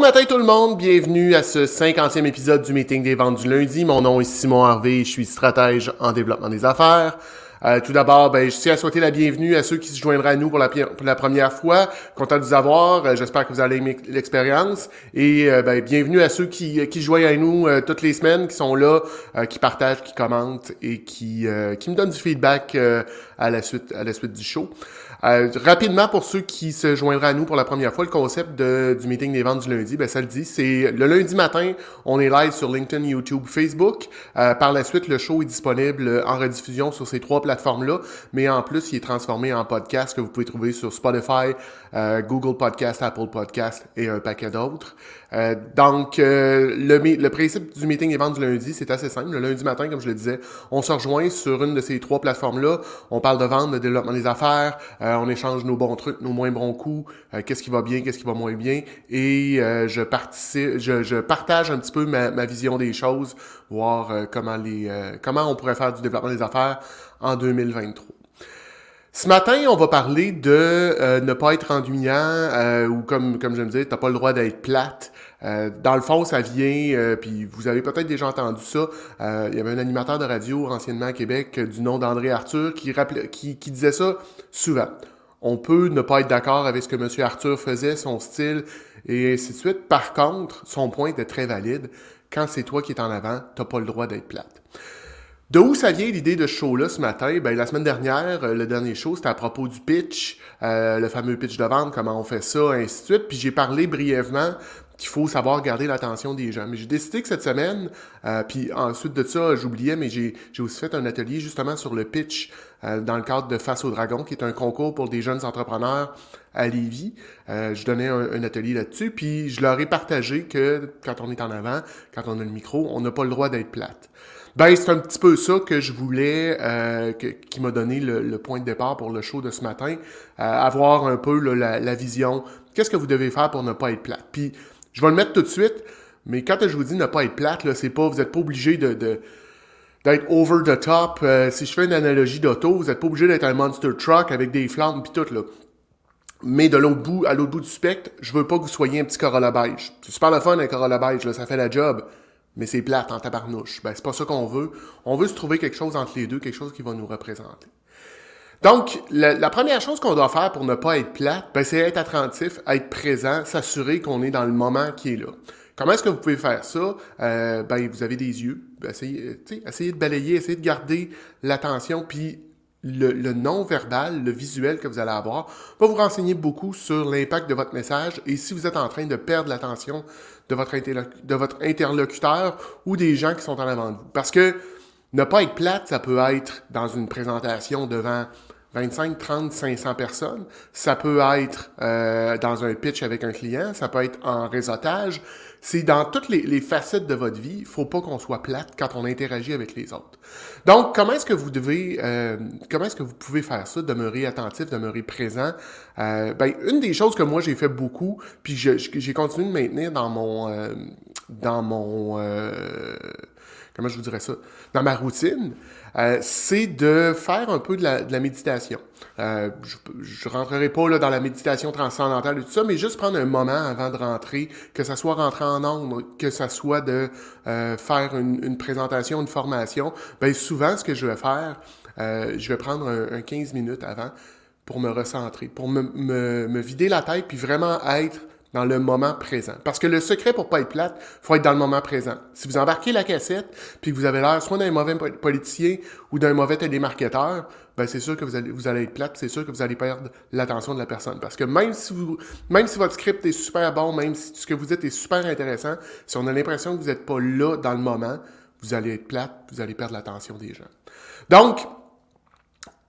matin tout le monde, bienvenue à ce 50e épisode du meeting des ventes du lundi. Mon nom est Simon Harvey, je suis stratège en développement des affaires. Euh, tout d'abord, ben, je tiens à souhaiter la bienvenue à ceux qui se joindraient à nous pour la, première fois. Content de vous avoir. Euh, j'espère que vous allez aimer l'expérience. Et euh, ben, bienvenue à ceux qui, qui joignent à nous toutes les semaines, qui sont là, qui partagent, qui commentent et qui, qui me donnent du feedback à la suite à la suite du show. Euh, rapidement, pour ceux qui se joindraient à nous pour la première fois, le concept de, du meeting des ventes du lundi, ben ça le dit, c'est le lundi matin, on est live sur LinkedIn, YouTube, Facebook. Euh, par la suite, le show est disponible en rediffusion sur ces trois plateformes-là, mais en plus, il est transformé en podcast que vous pouvez trouver sur Spotify, euh, Google Podcast, Apple Podcast et un paquet d'autres. Euh, donc, euh, le, le principe du meeting et ventes du lundi, c'est assez simple. Le lundi matin, comme je le disais, on se rejoint sur une de ces trois plateformes-là. On parle de vente, de développement des affaires, euh, on échange nos bons trucs, nos moins bons coups, qu'est-ce qui va bien, qu'est-ce qui va moins bien, et je participe, je, je, partage un petit peu ma, ma vision des choses, voir comment les, comment on pourrait faire du développement des affaires en 2023. Ce matin, on va parler de euh, ne pas être ennuyant euh, ou comme comme je me disais, t'as pas le droit d'être plate. Euh, dans le fond, ça vient, puis vous avez peut-être déjà entendu ça. Il y avait un animateur de radio anciennement à Québec du nom d'André Arthur qui, disait ça souvent. On peut ne pas être d'accord avec ce que M. Arthur faisait, son style, et ainsi de suite. Par contre, son point était très valide. Quand c'est toi qui es en avant, t'as pas le droit d'être plate. De où ça vient l'idée de ce show-là ce matin? Ben, la semaine dernière, euh, le dernier show, c'était à propos du pitch, euh, le fameux pitch de vente, comment on fait ça, ainsi de suite. Puis j'ai parlé brièvement qu'il faut savoir garder l'attention des gens. Mais j'ai décidé que cette semaine, euh, puis ensuite de ça, j'oubliais, mais j'ai aussi fait un atelier justement sur le pitch dans le cadre de Face au Dragon, qui est un concours pour des jeunes entrepreneurs à Lévis. je donnais un, atelier là-dessus, puis je leur ai partagé que quand on est en avant, quand on a le micro, on n'a pas le droit d'être plate. Ben, c'est un petit peu ça que je voulais, euh, qui m'a donné le, point de départ pour le show de ce matin. Euh, avoir un peu la, vision. Qu'est-ce que vous devez faire pour ne pas être plate? Puis, je vais le mettre tout de suite, mais quand je vous dis ne pas être plate, là, c'est pas, vous n'êtes pas obligé de, d'être over the top. Euh, si je fais une analogie d'auto, vous n'êtes pas obligé d'être un monster truck avec des flammes puis tout là. Mais de l'autre bout, à l'autre bout du spectre, je veux pas que vous soyez un petit Corolla beige. C'est super le fun un Corolla beige, là, ça fait la job mais c'est plate en tabarnouche. Ben, c'est pas ça qu'on veut. On veut se trouver quelque chose entre les deux, quelque chose qui va nous représenter. Donc, la, première chose qu'on doit faire pour ne pas être plate, ben, c'est être attentif, être présent, s'assurer qu'on est dans le moment qui est là. Comment est-ce que vous pouvez faire ça? Euh, ben, vous avez des yeux. Essayez, essayez de balayer, essayez de garder l'attention, puis le, non-verbal, le visuel que vous allez avoir, va vous renseigner beaucoup sur l'impact de votre message et si vous êtes en train de perdre l'attention de votre, de votre interlocuteur ou des gens qui sont en avant de vous. Parce que ne pas être plate, ça peut être dans une présentation devant 25, 30, 500 personnes. Ça peut être euh, dans un pitch avec un client, ça peut être en réseautage. C'est dans toutes les, facettes de votre vie. Il faut pas qu'on soit plate quand on interagit avec les autres. Donc, comment est-ce que vous devez, euh, comment est-ce que vous pouvez faire ça, demeurer attentif, demeurer présent? Euh, Ben, une des choses que moi j'ai fait beaucoup, puis j'ai continué de maintenir dans mon, dans mon, comment je vous dirais ça, dans ma routine, euh, c'est de faire un peu de la, de la méditation. Euh, je, ne rentrerai pas là, dans la méditation transcendantale et tout ça, mais juste prendre un moment avant de rentrer, que ça soit rentrer en nombre, que ça soit de euh, faire une, une, présentation, une formation. Ben souvent, ce que je vais faire, euh, je vais prendre un, un 15 minutes avant pour me recentrer, pour me, me, me vider la tête, puis vraiment être dans le moment présent. Parce que le secret pour pas être plate, faut être dans le moment présent. Si vous embarquez la cassette, puis que vous avez l'air soit d'un mauvais politicien ou d'un mauvais télémarketeur, ben c'est sûr que vous allez, vous allez être plate, c'est sûr que vous allez perdre l'attention de la personne. Parce que même si vous, même si votre script est super bon, même si ce que vous dites est super intéressant, si on a l'impression que vous n'êtes pas là dans le moment, vous allez être plate, vous allez perdre l'attention des gens. Donc,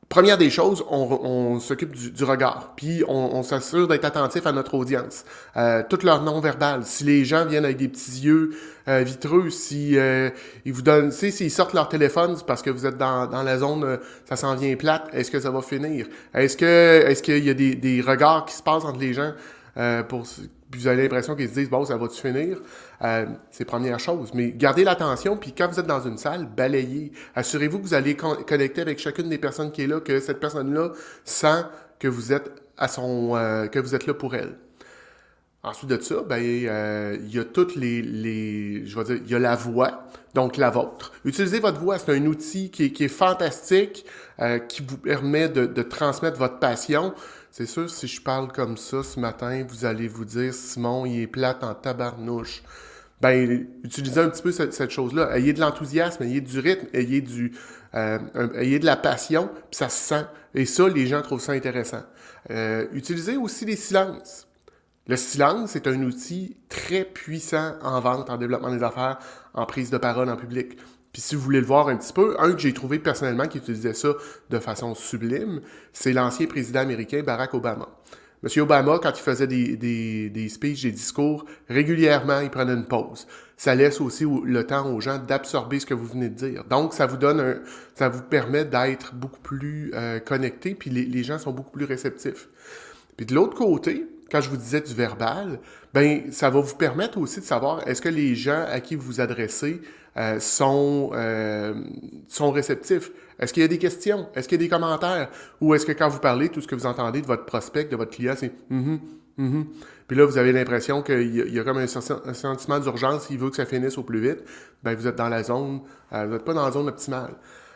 Première des choses, on, s'occupe du, regard, puis on, s'assure d'être attentif à notre audience. Euh, tout leur non-verbal. Si les gens viennent avec des petits yeux euh, vitreux, si euh, ils vous donnent, sais, s'ils sortent leur téléphone, parce que vous êtes dans, dans la zone, euh, ça s'en vient plate. Est-ce que ça va finir? Est-ce que, est-ce qu'il y a des, des regards qui se passent entre les gens euh, pour vous avez l'impression qu'ils se disent bon ça va-tu finir? Euh, c'est première chose mais gardez l'attention puis quand vous êtes dans une salle balayez assurez-vous que vous allez connecter avec chacune des personnes qui est là que cette personne là sent que vous êtes à son euh, que vous êtes là pour elle Ensuite de ça, ben, euh, il y a toutes les, les, je vais dire, il y a la voix, donc la vôtre. Utilisez votre voix, c'est un outil qui est, qui est fantastique, euh, qui vous permet de, transmettre votre passion. C'est sûr, si je parle comme ça ce matin, vous allez vous dire, Simon, il est plate en tabarnouche. Ben, utilisez un petit peu cette, chose-là. Ayez de l'enthousiasme, ayez du rythme, ayez du, euh, ayez de la passion, puis ça se sent. Et ça, les gens trouvent ça intéressant. Euh, utilisez aussi les silences. Le silence est un outil très puissant en vente, en développement des affaires, en prise de parole en public. Puis si vous voulez le voir un petit peu, un que j'ai trouvé personnellement qui utilisait ça de façon sublime, c'est l'ancien président américain Barack Obama. Monsieur Obama, quand il faisait des, des, des speeches, des discours, régulièrement, il prenait une pause. Ça laisse aussi le temps aux gens d'absorber ce que vous venez de dire. Donc, ça vous donne un, ça vous permet d'être beaucoup plus euh, connecté, puis les, les, gens sont beaucoup plus réceptifs. Puis de l'autre côté, quand je vous disais du verbal, ben ça va vous permettre aussi de savoir est-ce que les gens à qui vous vous adressez euh, sont, euh, sont réceptifs. Est-ce qu'il y a des questions? Est-ce qu'il y a des commentaires? Ou est-ce que quand vous parlez, tout ce que vous entendez de votre prospect, de votre client, c'est mm -hmm, Puis là, vous avez l'impression qu'il y, y, a comme un, sentiment d'urgence, il veut que ça finisse au plus vite. Ben, vous êtes dans la zone, euh, vous n'êtes pas dans la zone optimale.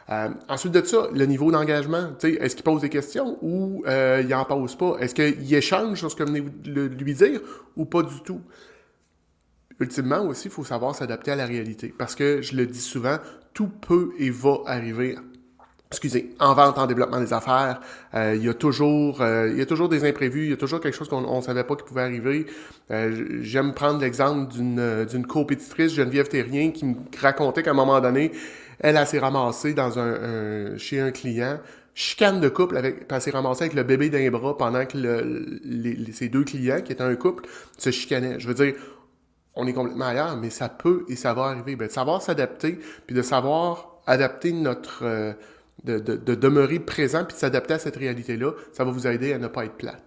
Euh, ensuite de ça, le niveau d'engagement, est-ce qu'il pose des questions ou euh, il en pose pas? Est-ce qu'il échange sur ce que vous venez de lui dire ou pas du tout? Ultimement aussi, il faut savoir s'adapter à la réalité. Parce que je le dis souvent, tout peut et va arriver excusez, en vente, en développement des affaires, euh, il y a toujours, euh, il y a toujours des imprévus, il y a toujours quelque chose qu'on ne savait pas qui pouvait arriver. Euh, J'aime prendre l'exemple d'une compétitrice, Geneviève Terrien, qui me racontait qu'à un moment donné, elle, a s'est ramassée dans un, chez un client, chicane de couple avec, elle s'est ramassée avec le bébé d'un bras pendant que ses deux clients, qui étaient un couple, se chicanaient. Je veux dire, on est complètement ailleurs, mais ça peut et ça va arriver. Ben, de savoir s'adapter, puis de savoir adapter notre de, de, de demeurer présent puis de s'adapter à cette réalité-là, ça va vous aider à ne pas être plate.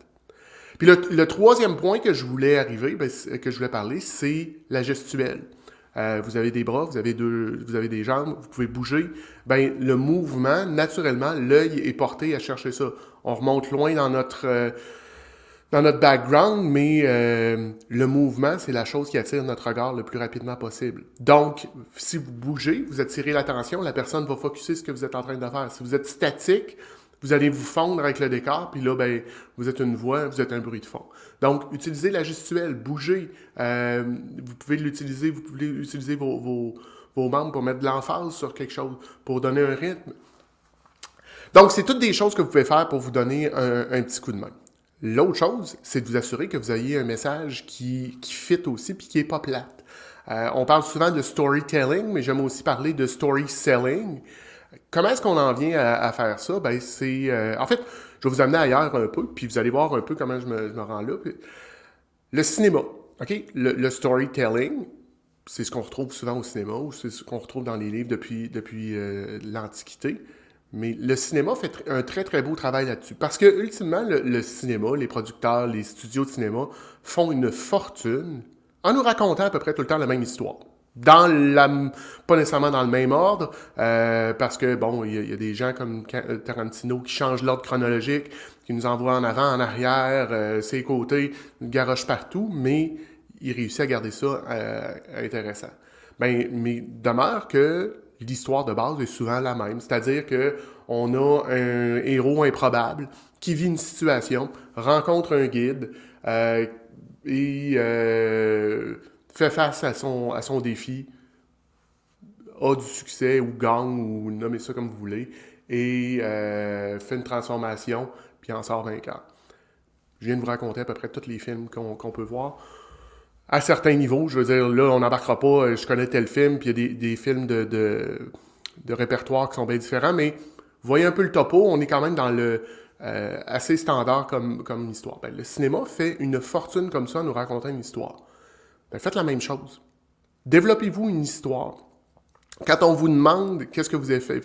Puis le, le troisième point que je voulais arriver, ben, que je voulais parler, c'est la gestuelle. Euh, vous avez des bras, vous avez, deux, vous avez des jambes, vous pouvez bouger. Ben, le mouvement, naturellement, l'œil est porté à chercher ça. On remonte loin dans notre, euh, dans notre background, mais euh, le mouvement, c'est la chose qui attire notre regard le plus rapidement possible. Donc, si vous bougez, vous attirez l'attention, la personne va focuser ce que vous êtes en train de faire. Si vous êtes statique, vous allez vous fondre avec le décor, puis là, ben, vous êtes une voix, vous êtes un bruit de fond. Donc, utilisez la gestuelle, bougez. Euh, vous pouvez l'utiliser, vous pouvez utiliser vos, vos, vos membres pour mettre de l'emphase sur quelque chose, pour donner un rythme. Donc, c'est toutes des choses que vous pouvez faire pour vous donner un, un petit coup de main. L'autre chose, c'est de vous assurer que vous ayez un message qui, qui fit aussi puis qui est pas plate. Euh, on parle souvent de storytelling, mais j'aime aussi parler de story selling. Comment est-ce qu'on en vient à, faire ça? Ben, c'est. Euh, en fait, je vais vous amener ailleurs un peu, puis vous allez voir un peu comment je me, je me rends là. Le cinéma, OK? Le, le storytelling, c'est ce qu'on retrouve souvent au cinéma, ou c'est ce qu'on retrouve dans les livres depuis, depuis euh, l'Antiquité. Mais le cinéma fait un très, très beau travail là-dessus. Parce que, ultimement, le, cinéma, les producteurs, les studios de cinéma font une fortune en nous racontant à peu près tout le temps la même histoire. Dans la, pas nécessairement dans le même ordre, euh, parce que, bon, il y, y, a des gens comme euh, Tarantino qui changent l'ordre chronologique, qui nous envoient en avant, en arrière, euh, ses côtés, garoche partout, mais il réussit à garder ça euh, intéressant. Ben, mais demeure que l'histoire de base est souvent la même. C'est-à-dire que on a un héros improbable qui vit une situation, rencontre un guide euh, et euh, fait face à son, à son défi, a du succès ou gagne ou nommez ça comme vous voulez, et euh, fait une transformation, puis en sort vainqueur. Je viens de vous raconter à peu près tous les films qu'on peut voir à certains niveaux. Je veux dire, là, on n'embarquera pas, euh, je connais tel film, puis il y a des, films de, répertoire qui sont bien différents, mais voyez un peu le topo, on est quand même dans le euh, assez standard comme, comme histoire. Ben, le cinéma fait une fortune comme ça en nous racontant une histoire. Ben, faites la même chose. Développez-vous une histoire. Quand on vous demande qu'est-ce que vous avez fait,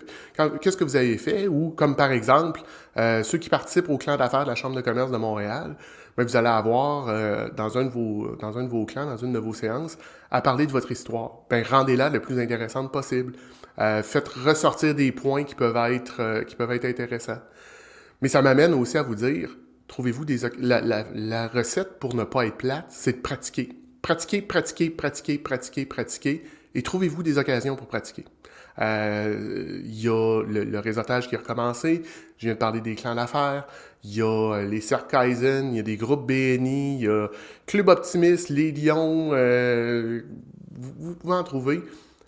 qu'est-ce que vous avez fait, ou comme par exemple euh, ceux qui participent au clan d'affaires de la Chambre de commerce de Montréal, ben, vous allez avoir euh, dans un de vos dans un de vos clans, dans une de vos séances, à parler de votre histoire. Ben rendez-la le plus intéressante possible. Euh, faites ressortir des points qui peuvent être euh, qui peuvent être intéressants. Mais ça m'amène aussi à vous dire trouvez-vous des... La, la, la recette pour ne pas être plate, c'est de pratiquer. Pratiquer, pratiquer, pratiquer, pratiquer, pratiquer, et trouvez-vous des occasions pour pratiquer. Euh, il y a le, réseautage qui a recommencé. Je viens de parler des clans d'affaires. Il y a euh, les Cirque Kaizen, il y a des groupes BNI, il y a Club Optimiste, Les Lions. Euh, vous, pouvez en trouver.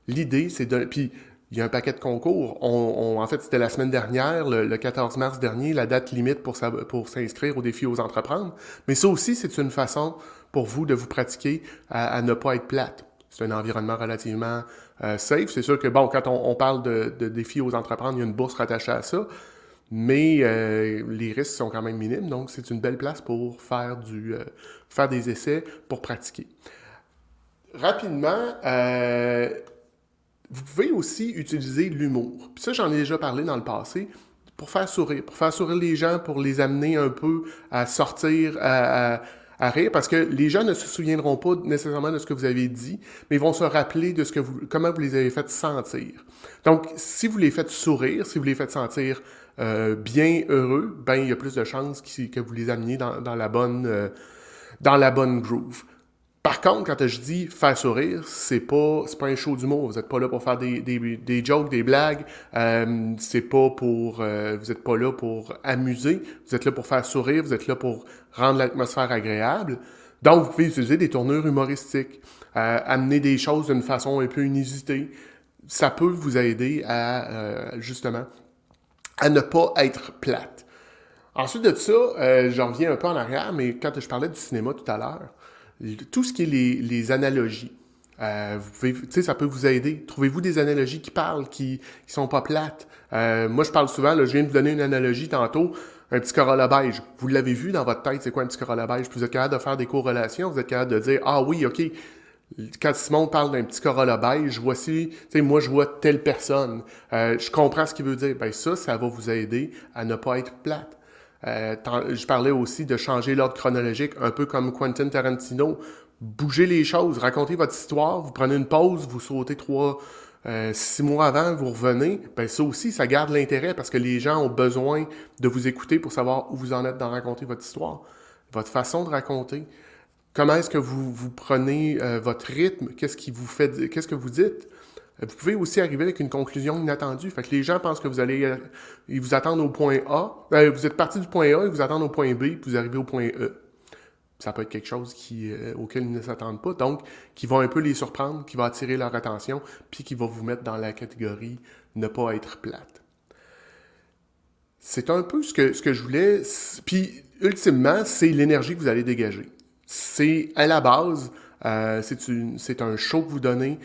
L'idée, c'est de... Puis, il y a un paquet de concours. On, en fait, c'était la semaine dernière, le, 14 mars dernier, la date limite pour, pour s'inscrire au défi aux entreprendre. Mais ça aussi, c'est une façon pour vous de vous pratiquer à, ne pas être plate. C'est un environnement relativement euh, safe. C'est sûr que, bon, quand on, parle de, défis aux entreprendre, il y a une bourse rattachée à ça. Mais euh, les risques sont quand même minimes, donc c'est une belle place pour faire, du, euh, faire des essais, pour pratiquer. Rapidement, vous pouvez aussi utiliser l'humour. Puis ça, j'en ai déjà parlé dans le passé pour faire sourire, pour faire sourire les gens, pour les amener un peu à sortir, à, rire, parce que les gens ne se souviendront pas nécessairement de ce que vous avez dit, mais ils vont se rappeler de ce que vous, comment vous les avez fait sentir. Donc, si vous les faites sourire, si vous les faites sentir euh, bien heureux, ben il y a plus de chances que vous les ameniez dans, dans la bonne euh, dans la bonne groove. Par contre, quand je dis faire sourire, c'est pas c'est pas un show d'humour. Vous êtes pas là pour faire des, des, des jokes, des blagues. Euh, c'est pas pour euh, vous êtes pas là pour amuser. Vous êtes là pour faire sourire. Vous êtes là pour rendre l'atmosphère agréable. Donc, vous pouvez utiliser des tournures humoristiques, euh, amener des choses d'une façon un peu inusitée. Ça peut vous aider à euh, justement à ne pas être plate. Ensuite de ça, euh, j'en reviens un peu en arrière, mais quand je parlais du cinéma tout à l'heure, tout ce qui est les, analogies. Euh, ça peut vous aider. Trouvez-vous des analogies qui parlent, qui, qui sont pas plates? Euh, moi, je parle souvent, je viens de vous donner une analogie tantôt, un petit Corolla beige. Vous l'avez vu dans votre tête, c'est quoi un petit Corolla beige? Vous êtes capable de faire des corrélations, vous êtes capable de dire, ah oui, OK, quand Simon parle d'un petit Corolla beige, voici, tu sais, moi, je vois telle personne. Euh, je comprends ce qu'il veut dire. Ben ça, ça va vous aider à ne pas être plate. Euh, je parlais aussi de changer l'ordre chronologique, un peu comme Quentin Tarantino. Bougez les choses, racontez votre histoire, vous prenez une pause, vous sautez trois, euh, six mois avant, vous revenez. Ben ça aussi, ça garde l'intérêt parce que les gens ont besoin de vous écouter pour savoir où vous en êtes dans raconter votre histoire, votre façon de raconter. Comment est-ce que vous, vous prenez euh, votre rythme? Qu'est-ce qui vous fait, qu'est-ce que vous dites? Vous pouvez aussi arriver avec une conclusion inattendue. Fait que les gens pensent que vous allez, euh, ils vous attendent au point A. Euh, vous êtes parti du point A, ils vous attendent au point B, puis vous arrivez au point E. Ça peut être quelque chose qui, euh, auquel ils ne s'attendent pas. Donc, qui va un peu les surprendre, qui va attirer leur attention, puis qui va vous mettre dans la catégorie ne pas être plate. C'est un peu ce que, ce que je voulais. Puis, ultimement, c'est l'énergie que vous allez dégager. C'est à la base, c'est un show que vous donnez.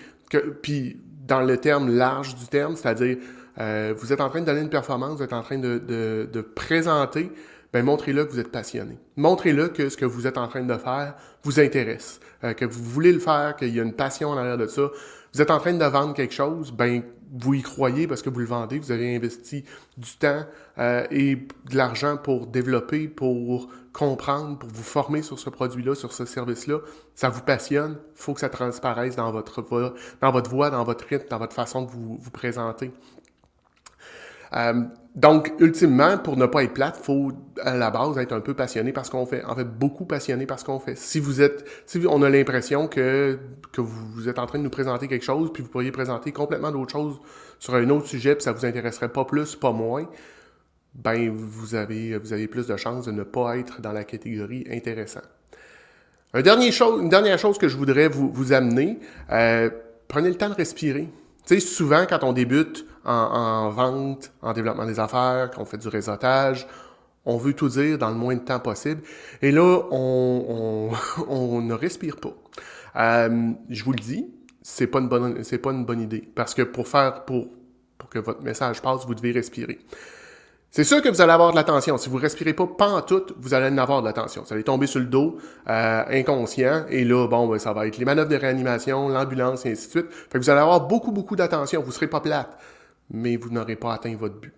Puis dans le terme large du terme, c'est-à-dire euh, vous êtes en train de donner une performance, vous êtes en train de, de, de présenter, ben montrez-le que vous êtes passionné. Montrez-le que ce que vous êtes en train de faire vous intéresse, euh, que vous voulez le faire, qu'il y a une passion en arrière de ça. Vous êtes en train de vendre quelque chose, ben vous y croyez parce que vous le vendez, vous avez investi du temps euh, et de l'argent pour développer, pour comprendre, pour vous former sur ce produit-là, sur ce service-là, ça vous passionne, il faut que ça transparaisse dans votre voix, dans votre voix, dans votre rythme, dans votre façon de vous, vous présenter. Euh, donc, ultimement, pour ne pas être plate, faut à la base être un peu passionné par ce qu'on fait. En fait, beaucoup passionné par ce qu'on fait. Si vous êtes, si on a l'impression que que vous êtes en train de nous présenter quelque chose, puis vous pourriez présenter complètement d'autres choses sur un autre sujet, puis ça vous intéresserait pas plus, pas moins, ben vous avez vous avez plus de chances de ne pas être dans la catégorie intéressant. Un dernier chose, une dernière chose que je voudrais vous, vous amener, euh, prenez le temps de respirer. Tu sais, souvent, quand on débute en, vente, en développement des affaires, qu'on fait du réseautage, on veut tout dire dans le moins de temps possible. Et là, on, on, ne respire pas. Euh, je vous le dis, c'est pas une bonne, c'est pas une bonne idée. Parce que pour faire, pour, pour que votre message passe, vous devez respirer. C'est sûr que vous allez avoir de l'attention. Si vous respirez pas en tout, vous allez en avoir de l'attention. Vous allez tomber sur le dos, euh, inconscient, et là, bon, ben, ça va être les manœuvres de réanimation, l'ambulance, et ainsi de suite. Fait que vous allez avoir beaucoup, beaucoup d'attention. Vous serez pas plate, mais vous n'aurez pas atteint votre but.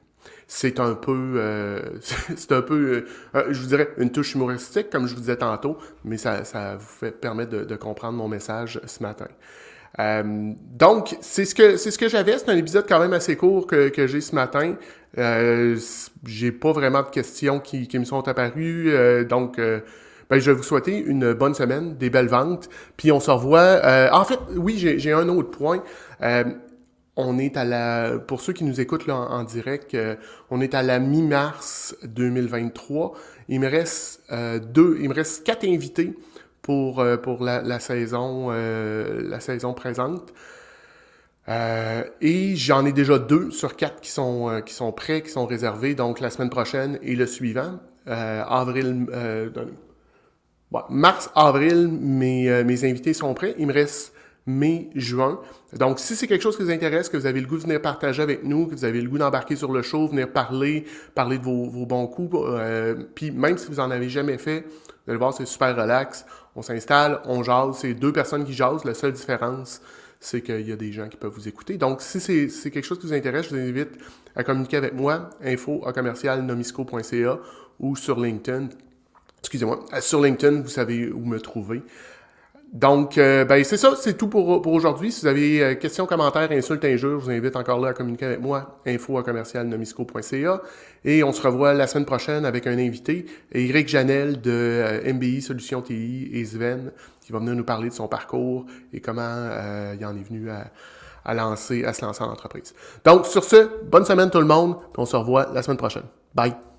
C'est un peu, euh, c'est un peu, euh, je vous dirais, une touche humoristique, comme je vous disais tantôt, mais ça, ça vous fait permettre de, de comprendre mon message ce matin. Euh, donc, c'est ce que c'est ce que j'avais. C'est un épisode quand même assez court que, que j'ai ce matin. Euh, j'ai pas vraiment de questions qui, qui me sont apparues. Euh, donc, euh, ben, je vais vous souhaiter une bonne semaine, des belles ventes. Puis on se revoit. en fait, oui, j'ai un autre point. On est à la, pour ceux qui nous écoutent là en, direct, on est à la mi-mars 2023. Il me reste deux, il me reste quatre invités pour, euh, pour la, saison, euh, la saison présente. Euh, et j'en ai déjà deux sur quatre qui sont, euh, qui sont prêts, qui sont réservés, donc la semaine prochaine et le suivant. Euh, avril, mars, avril, mes, mes invités sont prêts. Il me reste mai, juin. Donc, si c'est quelque chose qui vous intéresse, que vous avez le goût de venir partager avec nous, que vous avez le goût d'embarquer sur le show, venir parler, parler de vos, vos bons coups, puis même si vous en avez jamais fait, vous allez voir, c'est super relax. On s'installe, on jase. C'est deux personnes qui jasent. La seule différence, c'est qu'il y a des gens qui peuvent vous écouter. Donc, si c'est quelque chose qui vous intéresse, je vous invite à communiquer avec moi, info à commercial nomisco.ca ou sur LinkedIn. Excusez-moi, sur LinkedIn, vous savez où me trouver. Donc, euh, ben c'est ça, c'est tout pour, pour aujourd'hui. Si vous avez euh, questions, commentaires, insultes, injures, je vous invite encore là à communiquer avec moi, info à. Et on se revoit la semaine prochaine avec un invité, Eric Janel de euh, MBI Solutions TI et Sven, qui va venir nous parler de son parcours et comment il en est venu à, à, lancer, à se lancer en entreprise. Donc, sur ce, bonne semaine tout le monde, on se revoit la semaine prochaine. Bye!